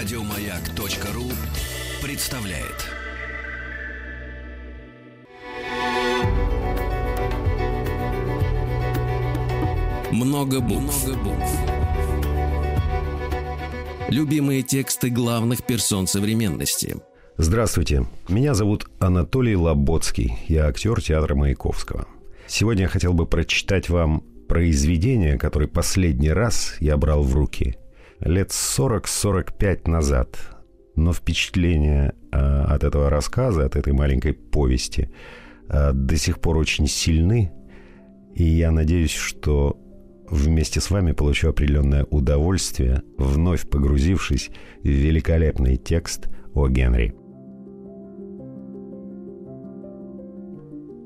Радиомаяк.ру представляет. Много букв. Любимые тексты главных персон современности. Здравствуйте, меня зовут Анатолий Лоботский, я актер театра Маяковского. Сегодня я хотел бы прочитать вам произведение, которое последний раз я брал в руки лет 40-45 назад. Но впечатления э, от этого рассказа, от этой маленькой повести э, до сих пор очень сильны. И я надеюсь, что вместе с вами получу определенное удовольствие, вновь погрузившись в великолепный текст о Генри.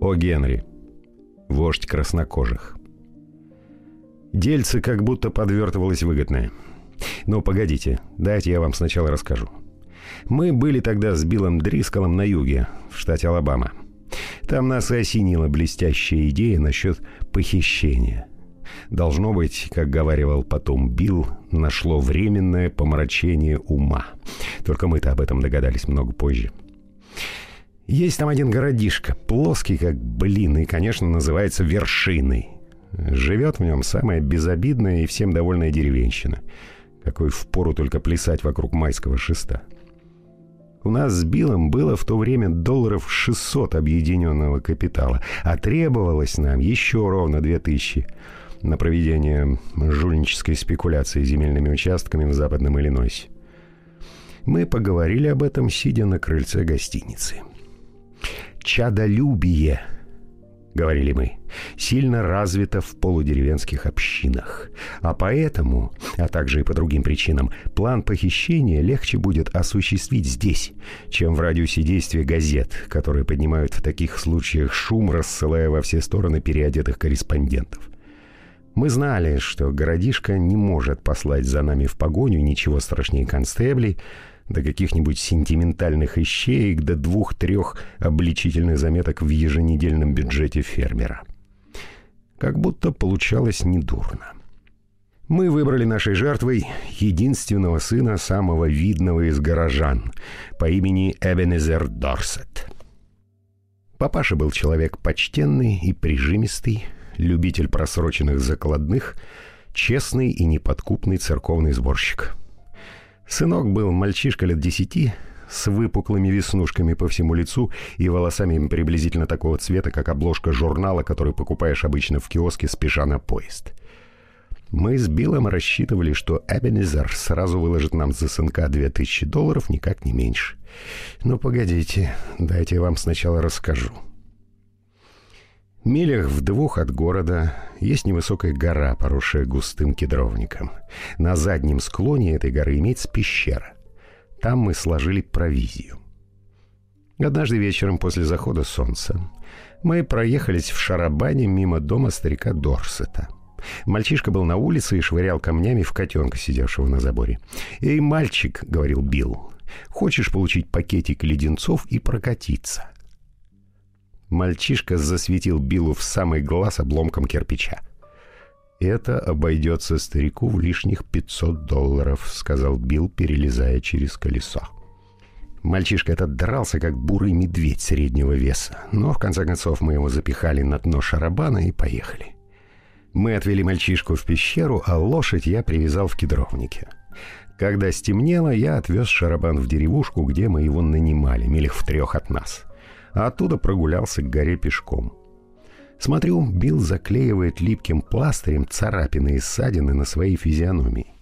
О Генри. Вождь краснокожих. Дельце как будто подвертывалось выгодное. Но погодите, дайте я вам сначала расскажу. Мы были тогда с Биллом Дрисколом на юге, в штате Алабама. Там нас и осенила блестящая идея насчет похищения. Должно быть, как говаривал потом Билл, нашло временное помрачение ума. Только мы-то об этом догадались много позже. Есть там один городишко, плоский как блин, и, конечно, называется Вершиной. Живет в нем самая безобидная и всем довольная деревенщина. Какой впору только плясать вокруг майского шеста. У нас с Биллом было в то время долларов 600 объединенного капитала, а требовалось нам еще ровно 2000 на проведение жульнической спекуляции земельными участками в Западном Иллинойсе. Мы поговорили об этом, сидя на крыльце гостиницы. «Чадолюбие», — говорили мы, — сильно развито в полудеревенских общинах. А поэтому, а также и по другим причинам, план похищения легче будет осуществить здесь, чем в радиусе действия газет, которые поднимают в таких случаях шум, рассылая во все стороны переодетых корреспондентов. Мы знали, что городишко не может послать за нами в погоню ничего страшнее констеблей, до каких-нибудь сентиментальных ищеек, до двух-трех обличительных заметок в еженедельном бюджете фермера. Как будто получалось недурно. Мы выбрали нашей жертвой единственного сына самого видного из горожан по имени Эбенезер Дорсет. Папаша был человек почтенный и прижимистый, любитель просроченных закладных, честный и неподкупный церковный сборщик – Сынок был мальчишка лет десяти, с выпуклыми веснушками по всему лицу и волосами приблизительно такого цвета, как обложка журнала, который покупаешь обычно в киоске, спеша на поезд. Мы с Биллом рассчитывали, что Эбенезер сразу выложит нам за сынка две тысячи долларов, никак не меньше. Но погодите, дайте я вам сначала расскажу. Милях в двух от города есть невысокая гора, поросшая густым кедровником. На заднем склоне этой горы имеется пещера. Там мы сложили провизию. Однажды вечером после захода солнца мы проехались в шарабане мимо дома старика Дорсета. Мальчишка был на улице и швырял камнями в котенка, сидевшего на заборе. «Эй, мальчик», — говорил Билл, — «хочешь получить пакетик леденцов и прокатиться?» Мальчишка засветил Биллу в самый глаз обломком кирпича. «Это обойдется старику в лишних 500 долларов», — сказал Билл, перелезая через колесо. Мальчишка этот дрался, как бурый медведь среднего веса, но в конце концов мы его запихали на дно шарабана и поехали. Мы отвели мальчишку в пещеру, а лошадь я привязал в кедровнике. Когда стемнело, я отвез шарабан в деревушку, где мы его нанимали, милях в трех от нас — а оттуда прогулялся к горе пешком. Смотрю, Билл заклеивает липким пластырем царапины и ссадины на своей физиономии.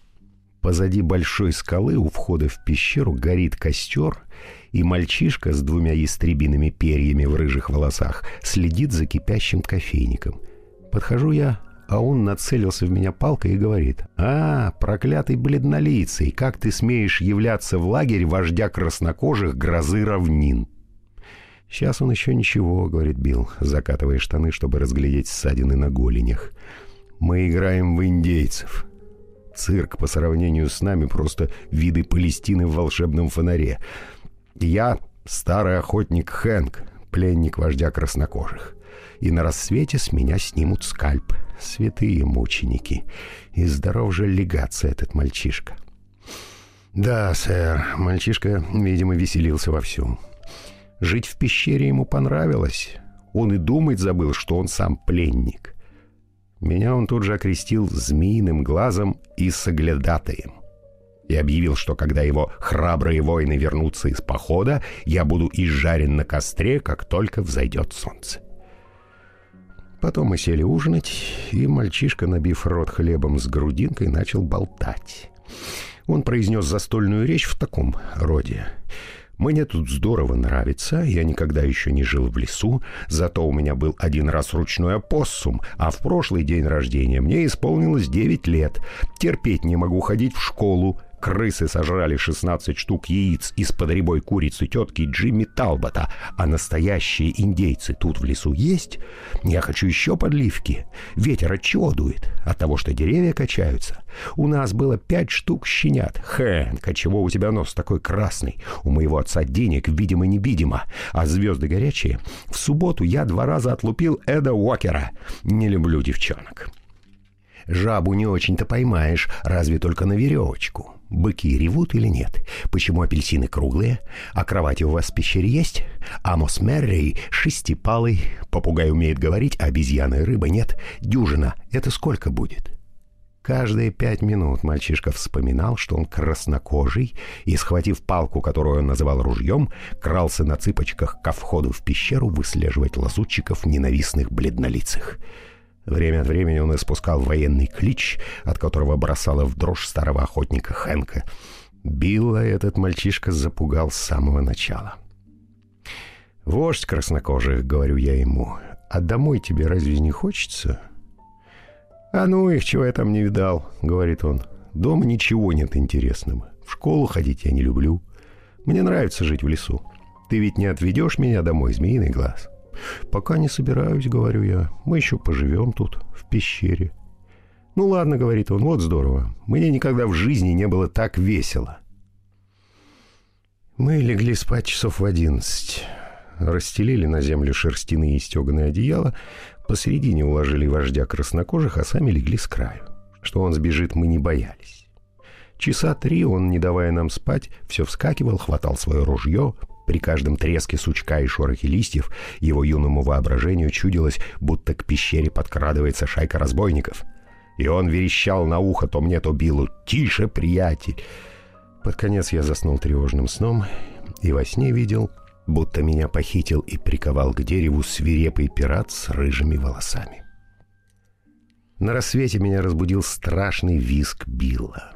Позади большой скалы у входа в пещеру горит костер, и мальчишка с двумя ястребиными перьями в рыжих волосах следит за кипящим кофейником. Подхожу я, а он нацелился в меня палкой и говорит, «А, проклятый бледнолицый, как ты смеешь являться в лагерь вождя краснокожих грозы равнин?» «Сейчас он еще ничего», — говорит Билл, закатывая штаны, чтобы разглядеть ссадины на голенях. «Мы играем в индейцев. Цирк по сравнению с нами просто виды Палестины в волшебном фонаре. Я старый охотник Хэнк, пленник вождя краснокожих. И на рассвете с меня снимут скальп. Святые мученики. И здоров же легаться этот мальчишка». Да, сэр, мальчишка, видимо, веселился вовсю. Жить в пещере ему понравилось. Он и думать забыл, что он сам пленник. Меня он тут же окрестил змеиным глазом и соглядатаем. И объявил, что когда его храбрые воины вернутся из похода, я буду изжарен на костре, как только взойдет солнце. Потом мы сели ужинать, и мальчишка, набив рот хлебом с грудинкой, начал болтать. Он произнес застольную речь в таком роде — мне тут здорово нравится, я никогда еще не жил в лесу, зато у меня был один раз ручной опоссум, а в прошлый день рождения мне исполнилось 9 лет. Терпеть не могу ходить в школу, Крысы сожрали 16 штук яиц из-под курицы тетки Джимми Талбота, а настоящие индейцы тут в лесу есть? Я хочу еще подливки. Ветер от чего дует? От того, что деревья качаются. У нас было пять штук щенят. Хэнк, а чего у тебя нос такой красный? У моего отца денег, видимо-невидимо. А звезды горячие? В субботу я два раза отлупил Эда Уокера. Не люблю девчонок. Жабу не очень-то поймаешь, разве только на веревочку. Быки ревут или нет? Почему апельсины круглые? А кровати у вас в пещере есть? Амос Меррей шестипалый. Попугай умеет говорить, а обезьяны и рыба нет. Дюжина. Это сколько будет? Каждые пять минут мальчишка вспоминал, что он краснокожий, и, схватив палку, которую он называл ружьем, крался на цыпочках ко входу в пещеру выслеживать лазутчиков ненавистных бледнолицых. Время от времени он испускал военный клич, от которого бросало в дрожь старого охотника Хэнка. Билла этот мальчишка запугал с самого начала. «Вождь краснокожих», — говорю я ему, — «а домой тебе разве не хочется?» «А ну их, чего я там не видал», — говорит он. «Дома ничего нет интересного. В школу ходить я не люблю. Мне нравится жить в лесу. Ты ведь не отведешь меня домой, змеиный глаз?» «Пока не собираюсь», — говорю я. «Мы еще поживем тут, в пещере». «Ну ладно», — говорит он, — «вот здорово. Мне никогда в жизни не было так весело». Мы легли спать часов в одиннадцать. Расстелили на землю шерстяные и стеганые одеяла, посередине уложили вождя краснокожих, а сами легли с краю. Что он сбежит, мы не боялись. Часа три он, не давая нам спать, все вскакивал, хватал свое ружье, при каждом треске сучка и шорохе листьев его юному воображению чудилось, будто к пещере подкрадывается шайка разбойников. И он верещал на ухо то мне, то Биллу «Тише, приятель!». Под конец я заснул тревожным сном и во сне видел, будто меня похитил и приковал к дереву свирепый пират с рыжими волосами. На рассвете меня разбудил страшный визг Билла.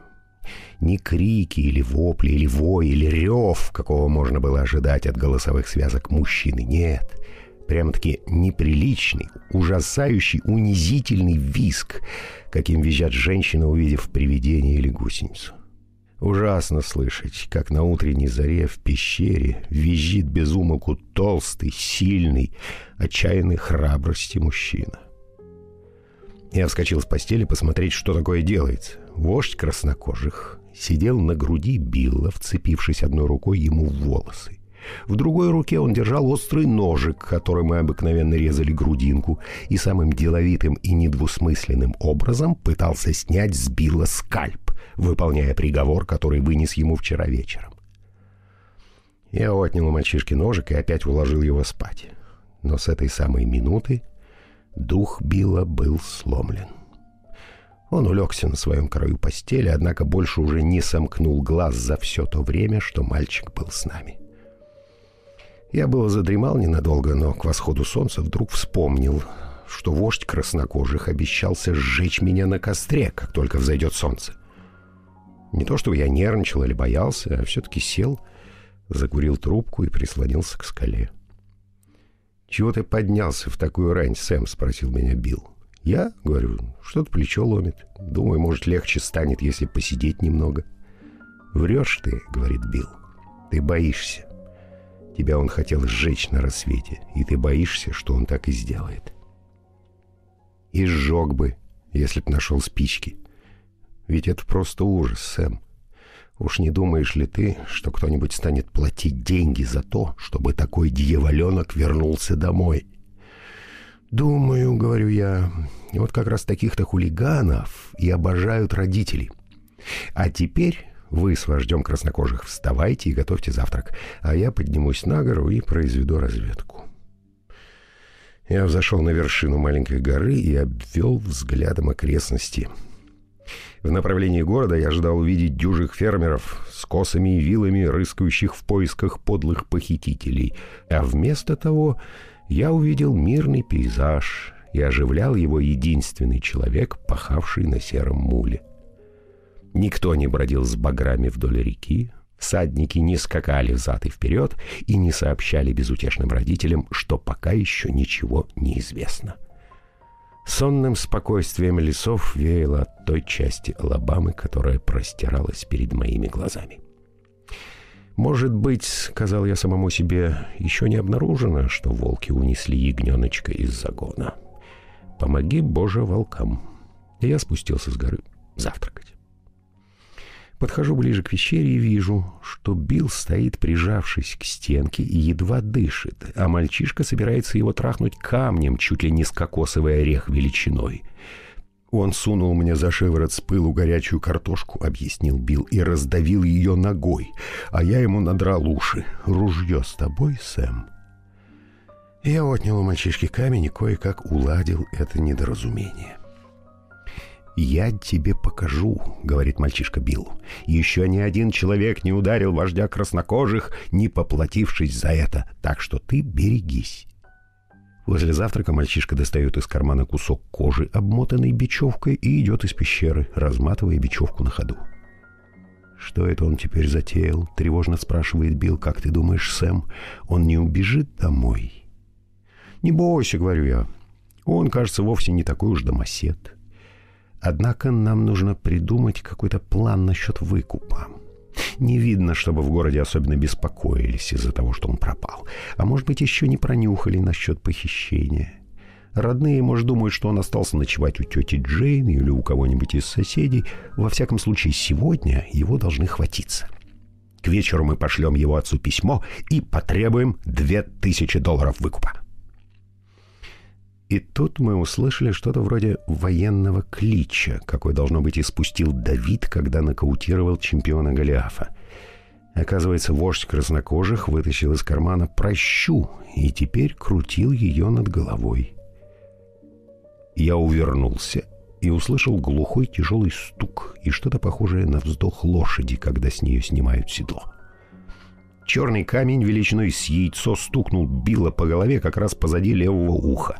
Ни крики или вопли, или вой, или рев, какого можно было ожидать от голосовых связок мужчины, нет. Прямо-таки неприличный, ужасающий, унизительный виск, каким визжат женщины, увидев привидение или гусеницу. Ужасно слышать, как на утренней заре в пещере визжит безумолку толстый, сильный, отчаянный храбрости мужчина. Я вскочил с постели посмотреть, что такое делается. Вождь краснокожих сидел на груди Билла, вцепившись одной рукой ему в волосы. В другой руке он держал острый ножик, которым мы обыкновенно резали грудинку, и самым деловитым и недвусмысленным образом пытался снять с Билла скальп, выполняя приговор, который вынес ему вчера вечером. Я отнял у мальчишки ножик и опять уложил его спать. Но с этой самой минуты дух Билла был сломлен. Он улегся на своем краю постели, однако больше уже не сомкнул глаз за все то время, что мальчик был с нами. Я было задремал ненадолго, но к восходу солнца вдруг вспомнил, что вождь краснокожих обещался сжечь меня на костре, как только взойдет солнце. Не то чтобы я нервничал или боялся, а все-таки сел, закурил трубку и прислонился к скале. «Чего ты поднялся в такую рань, Сэм?» — спросил меня Билл. Я, говорю, что-то плечо ломит. Думаю, может, легче станет, если посидеть немного. Врешь ты, говорит Билл. Ты боишься. Тебя он хотел сжечь на рассвете, и ты боишься, что он так и сделает. И сжег бы, если б нашел спички. Ведь это просто ужас, Сэм. Уж не думаешь ли ты, что кто-нибудь станет платить деньги за то, чтобы такой дьяволенок вернулся домой? «Думаю, — говорю я, — вот как раз таких-то хулиганов и обожают родители. А теперь, Вы с вождем краснокожих вставайте и готовьте завтрак, а я поднимусь на гору и произведу разведку. Я взошел на вершину маленькой горы и обвел взглядом окрестности. В направлении города я ожидал увидеть дюжих фермеров с косами и вилами, рыскающих в поисках подлых похитителей. А вместо того я увидел мирный пейзаж и оживлял его единственный человек, пахавший на сером муле. Никто не бродил с баграми вдоль реки, всадники не скакали взад и вперед и не сообщали безутешным родителям, что пока еще ничего не известно. Сонным спокойствием лесов веяло от той части Алабамы, которая простиралась перед моими глазами. «Может быть, — сказал я самому себе, — еще не обнаружено, что волки унесли ягненочка из загона. Помоги, Боже, волкам!» И я спустился с горы завтракать. Подхожу ближе к пещере и вижу, что Билл стоит, прижавшись к стенке, и едва дышит, а мальчишка собирается его трахнуть камнем, чуть ли не с кокосовый орех величиной. «Он сунул мне за шиворот с пылу горячую картошку», — объяснил Билл, — «и раздавил ее ногой, а я ему надрал уши. Ружье с тобой, Сэм?» Я отнял у мальчишки камень и кое-как уладил это недоразумение. «Я тебе покажу», — говорит мальчишка Билл. «Еще ни один человек не ударил вождя краснокожих, не поплатившись за это, так что ты берегись». Возле завтрака мальчишка достает из кармана кусок кожи, обмотанный бечевкой, и идет из пещеры, разматывая бечевку на ходу. «Что это он теперь затеял?» — тревожно спрашивает Билл. «Как ты думаешь, Сэм, он не убежит домой?» «Не бойся», — говорю я. «Он, кажется, вовсе не такой уж домосед». Однако нам нужно придумать какой-то план насчет выкупа. Не видно, чтобы в городе особенно беспокоились из-за того, что он пропал. А может быть, еще не пронюхали насчет похищения. Родные, может, думают, что он остался ночевать у тети Джейн или у кого-нибудь из соседей. Во всяком случае, сегодня его должны хватиться. К вечеру мы пошлем его отцу письмо и потребуем две тысячи долларов выкупа. И тут мы услышали что-то вроде военного клича, какой, должно быть, испустил Давид, когда нокаутировал чемпиона Голиафа. Оказывается, вождь краснокожих вытащил из кармана прощу и теперь крутил ее над головой. Я увернулся и услышал глухой тяжелый стук и что-то похожее на вздох лошади, когда с нее снимают седло. Черный камень величиной с яйцо стукнул Билла по голове как раз позади левого уха.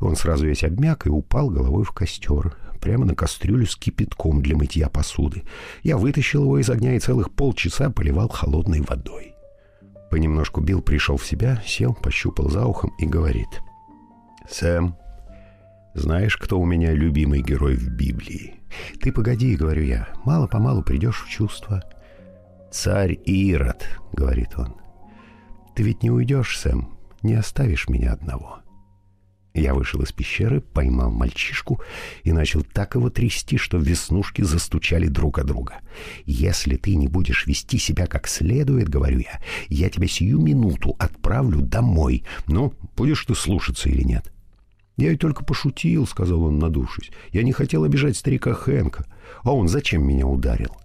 Он сразу весь обмяк и упал головой в костер, прямо на кастрюлю с кипятком для мытья посуды. Я вытащил его из огня и целых полчаса поливал холодной водой. Понемножку Билл пришел в себя, сел, пощупал за ухом и говорит. «Сэм, знаешь, кто у меня любимый герой в Библии? Ты погоди, — говорю я, — мало-помалу придешь в чувство». «Царь Ирод», — говорит он. «Ты ведь не уйдешь, Сэм, не оставишь меня одного». Я вышел из пещеры, поймал мальчишку и начал так его трясти, что веснушки застучали друг о друга. «Если ты не будешь вести себя как следует, — говорю я, — я тебя сию минуту отправлю домой. Ну, будешь ты слушаться или нет?» «Я и только пошутил», — сказал он, надувшись. «Я не хотел обижать старика Хэнка. А он зачем меня ударил?»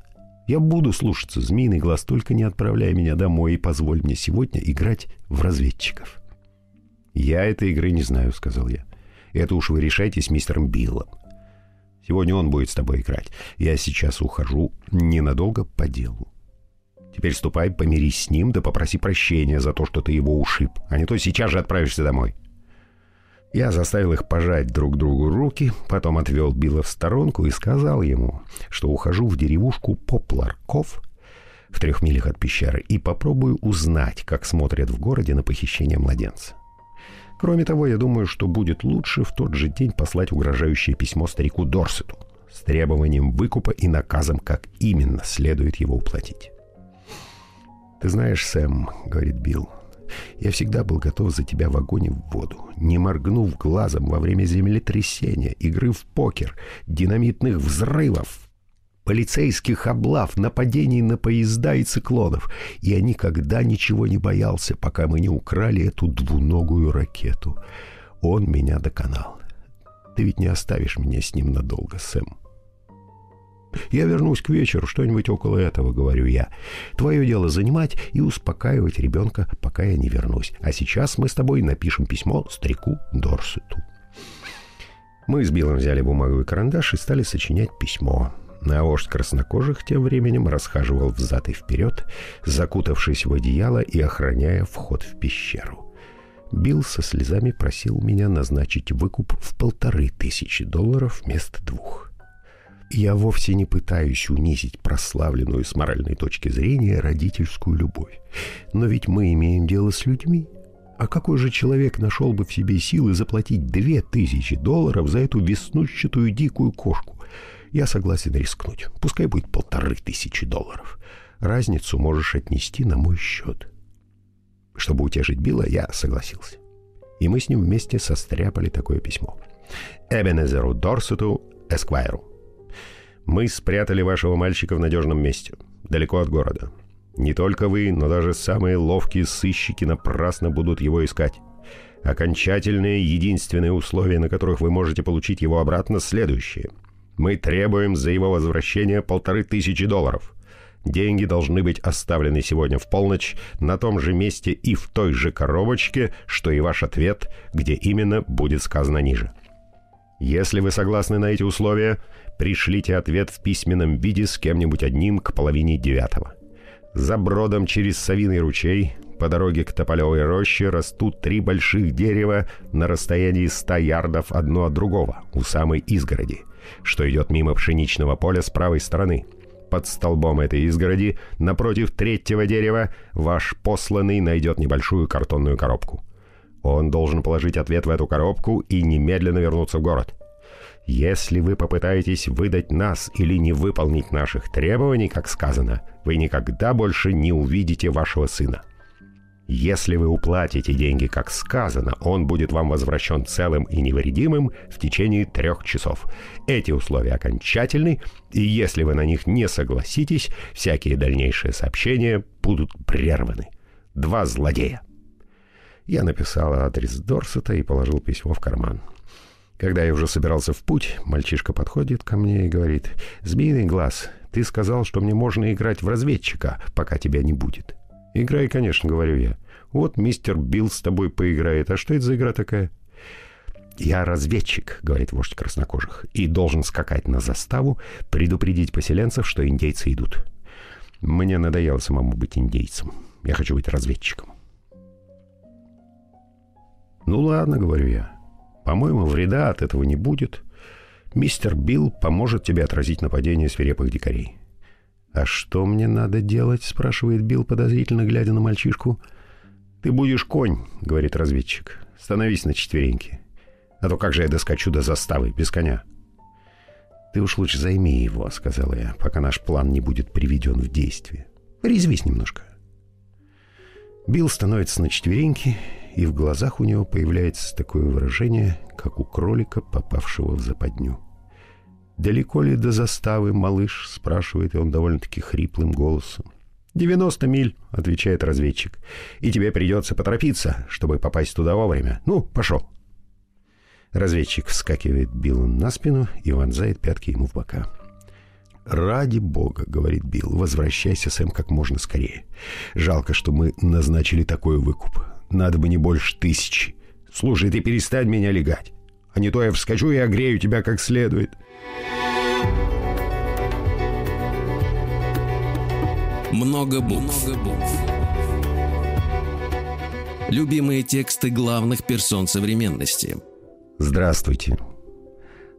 «Я буду слушаться, змеиный глаз, только не отправляй меня домой и позволь мне сегодня играть в разведчиков». «Я этой игры не знаю», — сказал я. «Это уж вы решайте с мистером Биллом. Сегодня он будет с тобой играть. Я сейчас ухожу ненадолго по делу. Теперь ступай, помирись с ним, да попроси прощения за то, что ты его ушиб, а не то сейчас же отправишься домой». Я заставил их пожать друг другу руки, потом отвел Билла в сторонку и сказал ему, что ухожу в деревушку Попларков в трех милях от пещеры и попробую узнать, как смотрят в городе на похищение младенца. Кроме того, я думаю, что будет лучше в тот же день послать угрожающее письмо старику Дорсету с требованием выкупа и наказом, как именно следует его уплатить. «Ты знаешь, Сэм, — говорит Билл, — я всегда был готов за тебя в огонь и в воду, не моргнув глазом во время землетрясения, игры в покер, динамитных взрывов, полицейских облав, нападений на поезда и циклонов. Я никогда ничего не боялся, пока мы не украли эту двуногую ракету. Он меня доконал. Ты ведь не оставишь меня с ним надолго, Сэм. Я вернусь к вечеру, что-нибудь около этого, говорю я. Твое дело занимать и успокаивать ребенка, пока я не вернусь. А сейчас мы с тобой напишем письмо старику Дорсету. Мы с Биллом взяли бумагу и карандаш и стали сочинять письмо. А вождь краснокожих тем временем расхаживал взад и вперед, закутавшись в одеяло и охраняя вход в пещеру. Билл со слезами просил меня назначить выкуп в полторы тысячи долларов вместо двух. Я вовсе не пытаюсь унизить прославленную с моральной точки зрения родительскую любовь. Но ведь мы имеем дело с людьми. А какой же человек нашел бы в себе силы заплатить две тысячи долларов за эту веснущатую дикую кошку? Я согласен рискнуть. Пускай будет полторы тысячи долларов. Разницу можешь отнести на мой счет. Чтобы утешить Билла, я согласился. И мы с ним вместе состряпали такое письмо. Эбенезеру Дорсету, Эсквайру. Мы спрятали вашего мальчика в надежном месте, далеко от города. Не только вы, но даже самые ловкие сыщики напрасно будут его искать. Окончательные, единственные условия, на которых вы можете получить его обратно, следующие. Мы требуем за его возвращение полторы тысячи долларов. Деньги должны быть оставлены сегодня в полночь на том же месте и в той же коробочке, что и ваш ответ, где именно будет сказано ниже. Если вы согласны на эти условия, пришлите ответ в письменном виде с кем-нибудь одним к половине девятого. За бродом через Савиный ручей по дороге к Тополевой роще растут три больших дерева на расстоянии ста ярдов одно от другого, у самой изгороди, что идет мимо пшеничного поля с правой стороны – под столбом этой изгороди, напротив третьего дерева, ваш посланный найдет небольшую картонную коробку. Он должен положить ответ в эту коробку и немедленно вернуться в город. Если вы попытаетесь выдать нас или не выполнить наших требований, как сказано, вы никогда больше не увидите вашего сына. Если вы уплатите деньги, как сказано, он будет вам возвращен целым и невредимым в течение трех часов. Эти условия окончательны, и если вы на них не согласитесь, всякие дальнейшие сообщения будут прерваны. Два злодея. Я написал адрес Дорсета и положил письмо в карман. Когда я уже собирался в путь, мальчишка подходит ко мне и говорит, «Змеиный глаз, ты сказал, что мне можно играть в разведчика, пока тебя не будет». «Играй, конечно», — говорю я. «Вот мистер Билл с тобой поиграет. А что это за игра такая?» «Я разведчик», — говорит вождь краснокожих, «и должен скакать на заставу, предупредить поселенцев, что индейцы идут. Мне надоело самому быть индейцем. Я хочу быть разведчиком». «Ну ладно», — говорю я. «По-моему, вреда от этого не будет. Мистер Билл поможет тебе отразить нападение свирепых дикарей. «А что мне надо делать?» — спрашивает Билл, подозрительно глядя на мальчишку. «Ты будешь конь», — говорит разведчик. «Становись на четвереньки. А то как же я доскочу до заставы без коня?» «Ты уж лучше займи его», — сказала я, «пока наш план не будет приведен в действие. Резвись немножко». Билл становится на четвереньки, и в глазах у него появляется такое выражение, как у кролика, попавшего в западню. «Далеко ли до заставы, малыш?» — спрашивает он довольно-таки хриплым голосом. «Девяносто миль», — отвечает разведчик. «И тебе придется поторопиться, чтобы попасть туда вовремя. Ну, пошел». Разведчик вскакивает Биллу на спину и вонзает пятки ему в бока. «Ради бога», — говорит Билл, — «возвращайся, Сэм, как можно скорее. Жалко, что мы назначили такой выкуп. Надо бы не больше тысячи. Слушай, ты перестань меня легать, а не то я вскочу и огрею тебя как следует». Много букв. Любимые тексты главных персон современности. Здравствуйте.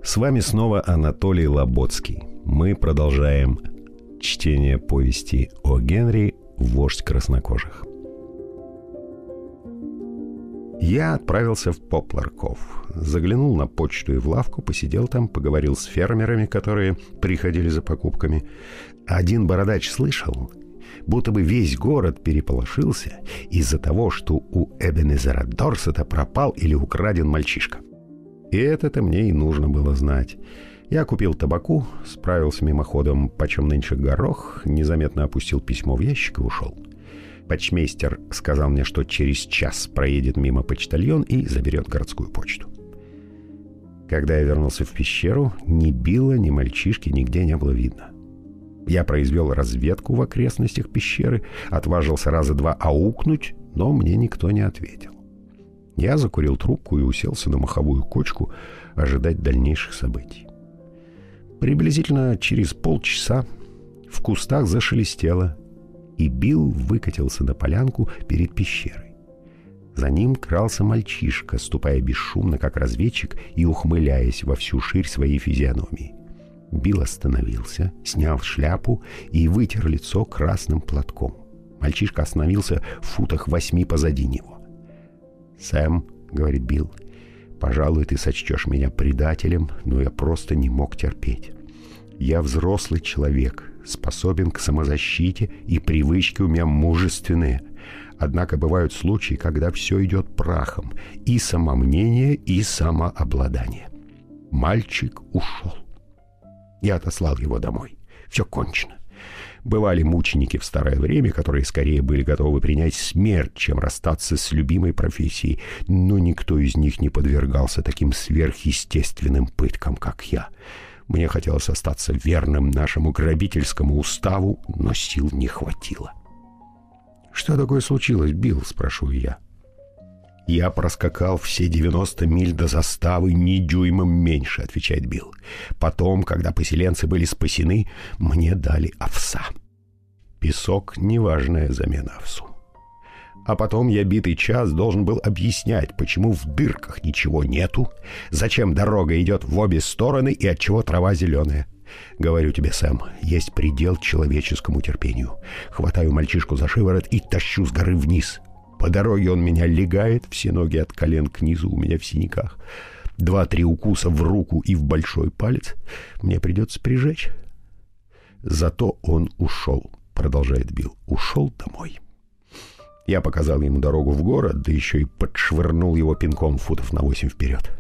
С вами снова Анатолий Лоботский. Мы продолжаем чтение повести о Генри «Вождь краснокожих». Я отправился в Попларков. Заглянул на почту и в лавку, посидел там, поговорил с фермерами, которые приходили за покупками. Один бородач слышал, будто бы весь город переполошился из-за того, что у Эбенезера Дорсета пропал или украден мальчишка. И это-то мне и нужно было знать. Я купил табаку, справился мимоходом, почем нынче горох, незаметно опустил письмо в ящик и ушел. — Почмейстер сказал мне, что через час проедет мимо почтальон и заберет городскую почту. Когда я вернулся в пещеру, ни Билла, ни мальчишки нигде не было видно. Я произвел разведку в окрестностях пещеры, отважился раза два аукнуть, но мне никто не ответил. Я закурил трубку и уселся на маховую кочку ожидать дальнейших событий. Приблизительно через полчаса в кустах зашелестело, и Билл выкатился на полянку перед пещерой. За ним крался мальчишка, ступая бесшумно, как разведчик, и ухмыляясь во всю ширь своей физиономии. Билл остановился, снял шляпу и вытер лицо красным платком. Мальчишка остановился в футах восьми позади него. «Сэм», — говорит Билл, — «пожалуй, ты сочтешь меня предателем, но я просто не мог терпеть. Я взрослый человек, способен к самозащите, и привычки у меня мужественные. Однако бывают случаи, когда все идет прахом, и самомнение, и самообладание. Мальчик ушел. Я отослал его домой. Все кончено. Бывали мученики в старое время, которые скорее были готовы принять смерть, чем расстаться с любимой профессией, но никто из них не подвергался таким сверхъестественным пыткам, как я. Мне хотелось остаться верным нашему грабительскому уставу, но сил не хватило. «Что такое случилось, Билл?» — спрашиваю я. «Я проскакал все 90 миль до заставы ни дюймом меньше», — отвечает Билл. «Потом, когда поселенцы были спасены, мне дали овса». Песок — неважная замена овсу. А потом я битый час должен был объяснять, почему в дырках ничего нету, зачем дорога идет в обе стороны и отчего трава зеленая. Говорю тебе, Сэм, есть предел человеческому терпению. Хватаю мальчишку за шиворот и тащу с горы вниз. По дороге он меня легает, все ноги от колен к низу у меня в синяках. Два-три укуса в руку и в большой палец мне придется прижечь. Зато он ушел, продолжает Билл, ушел домой. Я показал ему дорогу в город, да еще и подшвырнул его пинком футов на восемь вперед.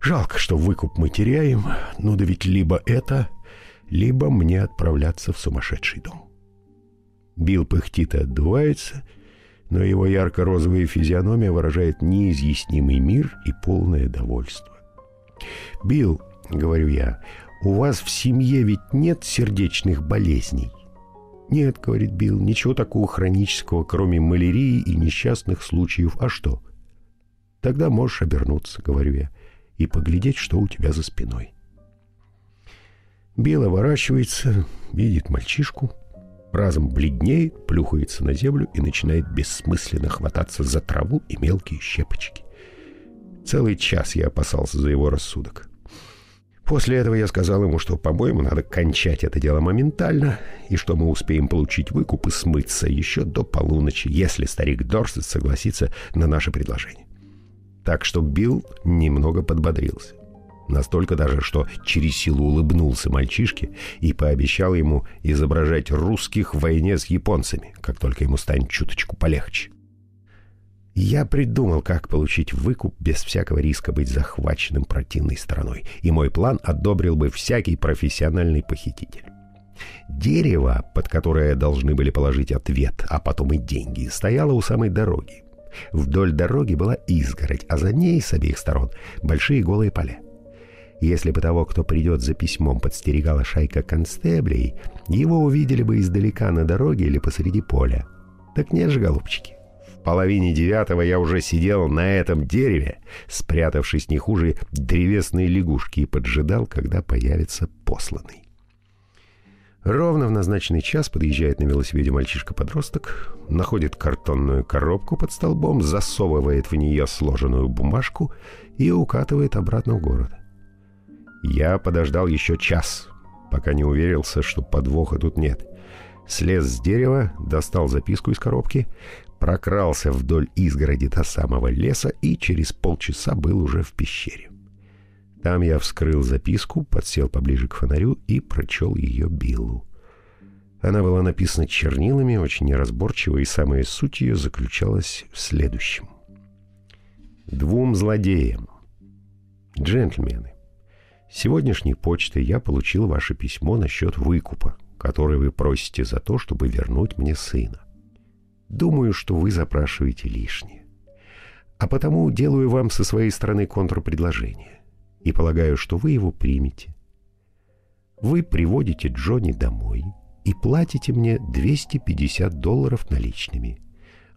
Жалко, что выкуп мы теряем, ну да ведь либо это, либо мне отправляться в сумасшедший дом. Билл пыхтит и отдувается — но его ярко-розовая физиономия выражает неизъяснимый мир и полное довольство. «Билл», — говорю я, — «у вас в семье ведь нет сердечных болезней?» «Нет», — говорит Билл, — «ничего такого хронического, кроме малярии и несчастных случаев. А что?» «Тогда можешь обернуться», — говорю я, — «и поглядеть, что у тебя за спиной». Билл оборачивается, видит мальчишку — разом бледнеет, плюхается на землю и начинает бессмысленно хвататься за траву и мелкие щепочки. Целый час я опасался за его рассудок. После этого я сказал ему, что, по-моему, надо кончать это дело моментально, и что мы успеем получить выкуп и смыться еще до полуночи, если старик Дорсет согласится на наше предложение. Так что Билл немного подбодрился. Настолько даже, что через силу улыбнулся мальчишке и пообещал ему изображать русских в войне с японцами, как только ему станет чуточку полегче. Я придумал, как получить выкуп без всякого риска быть захваченным противной стороной, и мой план одобрил бы всякий профессиональный похититель. Дерево, под которое должны были положить ответ, а потом и деньги, стояло у самой дороги. Вдоль дороги была изгородь, а за ней с обеих сторон большие голые поля. Если бы того, кто придет за письмом, подстерегала шайка констеблей, его увидели бы издалека на дороге или посреди поля. Так нет же, голубчики. В половине девятого я уже сидел на этом дереве, спрятавшись не хуже древесной лягушки, и поджидал, когда появится посланный. Ровно в назначенный час подъезжает на велосипеде мальчишка-подросток, находит картонную коробку под столбом, засовывает в нее сложенную бумажку и укатывает обратно в город. Я подождал еще час, пока не уверился, что подвоха тут нет. Слез с дерева, достал записку из коробки, прокрался вдоль изгороди до самого леса и через полчаса был уже в пещере. Там я вскрыл записку, подсел поближе к фонарю и прочел ее Биллу. Она была написана чернилами, очень неразборчиво, и самая суть ее заключалась в следующем. «Двум злодеям. Джентльмены, сегодняшней почтой я получил ваше письмо насчет выкупа, который вы просите за то, чтобы вернуть мне сына. Думаю, что вы запрашиваете лишнее. А потому делаю вам со своей стороны контрпредложение и полагаю, что вы его примете. Вы приводите Джонни домой и платите мне 250 долларов наличными,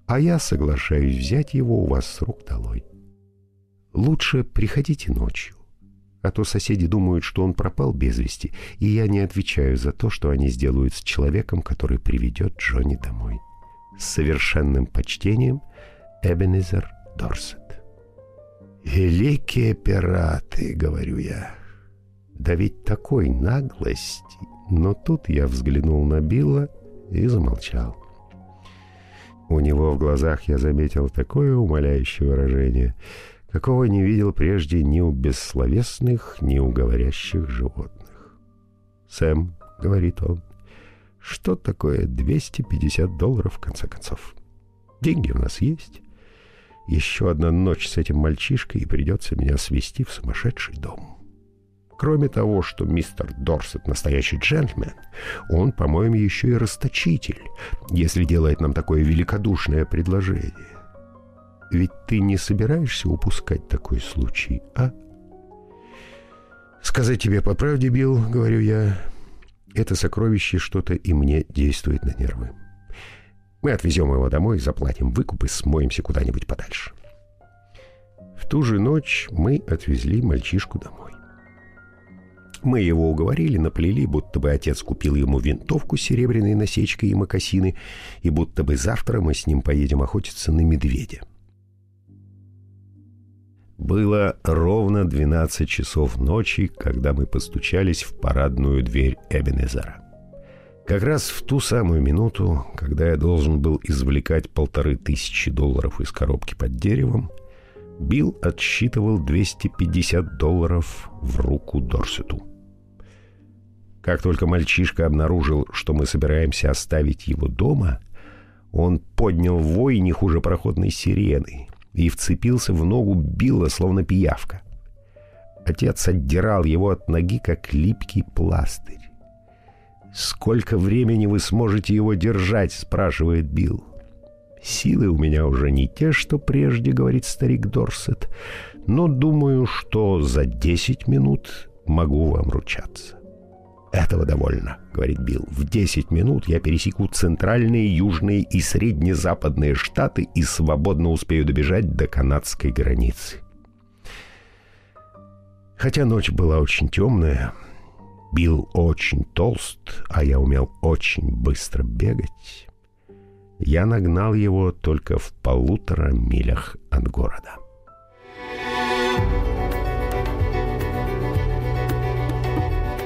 а я соглашаюсь взять его у вас с рук долой. Лучше приходите ночью, а то соседи думают, что он пропал без вести, и я не отвечаю за то, что они сделают с человеком, который приведет Джонни домой. С совершенным почтением Эбенезер Дорсет. «Великие пираты», — говорю я. Да ведь такой наглости. Но тут я взглянул на Билла и замолчал. У него в глазах я заметил такое умоляющее выражение, какого не видел прежде ни у бессловесных, ни у говорящих животных. «Сэм», — говорит он, — «что такое 250 долларов в конце концов? Деньги у нас есть. Еще одна ночь с этим мальчишкой, и придется меня свести в сумасшедший дом». Кроме того, что мистер Дорсет настоящий джентльмен, он, по-моему, еще и расточитель, если делает нам такое великодушное предложение. Ведь ты не собираешься упускать такой случай, а? Сказать тебе по правде, Билл, говорю я, это сокровище что-то и мне действует на нервы. Мы отвезем его домой, заплатим выкуп и смоемся куда-нибудь подальше. В ту же ночь мы отвезли мальчишку домой. Мы его уговорили, наплели, будто бы отец купил ему винтовку с серебряной насечкой и мокасины, и будто бы завтра мы с ним поедем охотиться на медведя. Было ровно 12 часов ночи, когда мы постучались в парадную дверь Эбенезера. Как раз в ту самую минуту, когда я должен был извлекать полторы тысячи долларов из коробки под деревом, Билл отсчитывал 250 долларов в руку Дорсету. Как только мальчишка обнаружил, что мы собираемся оставить его дома, он поднял вой не хуже проходной сирены и вцепился в ногу Билла, словно пиявка. Отец отдирал его от ноги, как липкий пластырь. «Сколько времени вы сможете его держать?» — спрашивает Билл. «Силы у меня уже не те, что прежде», — говорит старик Дорсет, «но думаю, что за десять минут могу вам ручаться». «Этого довольно», — говорит Билл. «В 10 минут я пересеку центральные, южные и средне-западные штаты и свободно успею добежать до канадской границы». Хотя ночь была очень темная, Билл очень толст, а я умел очень быстро бегать, я нагнал его только в полутора милях от города.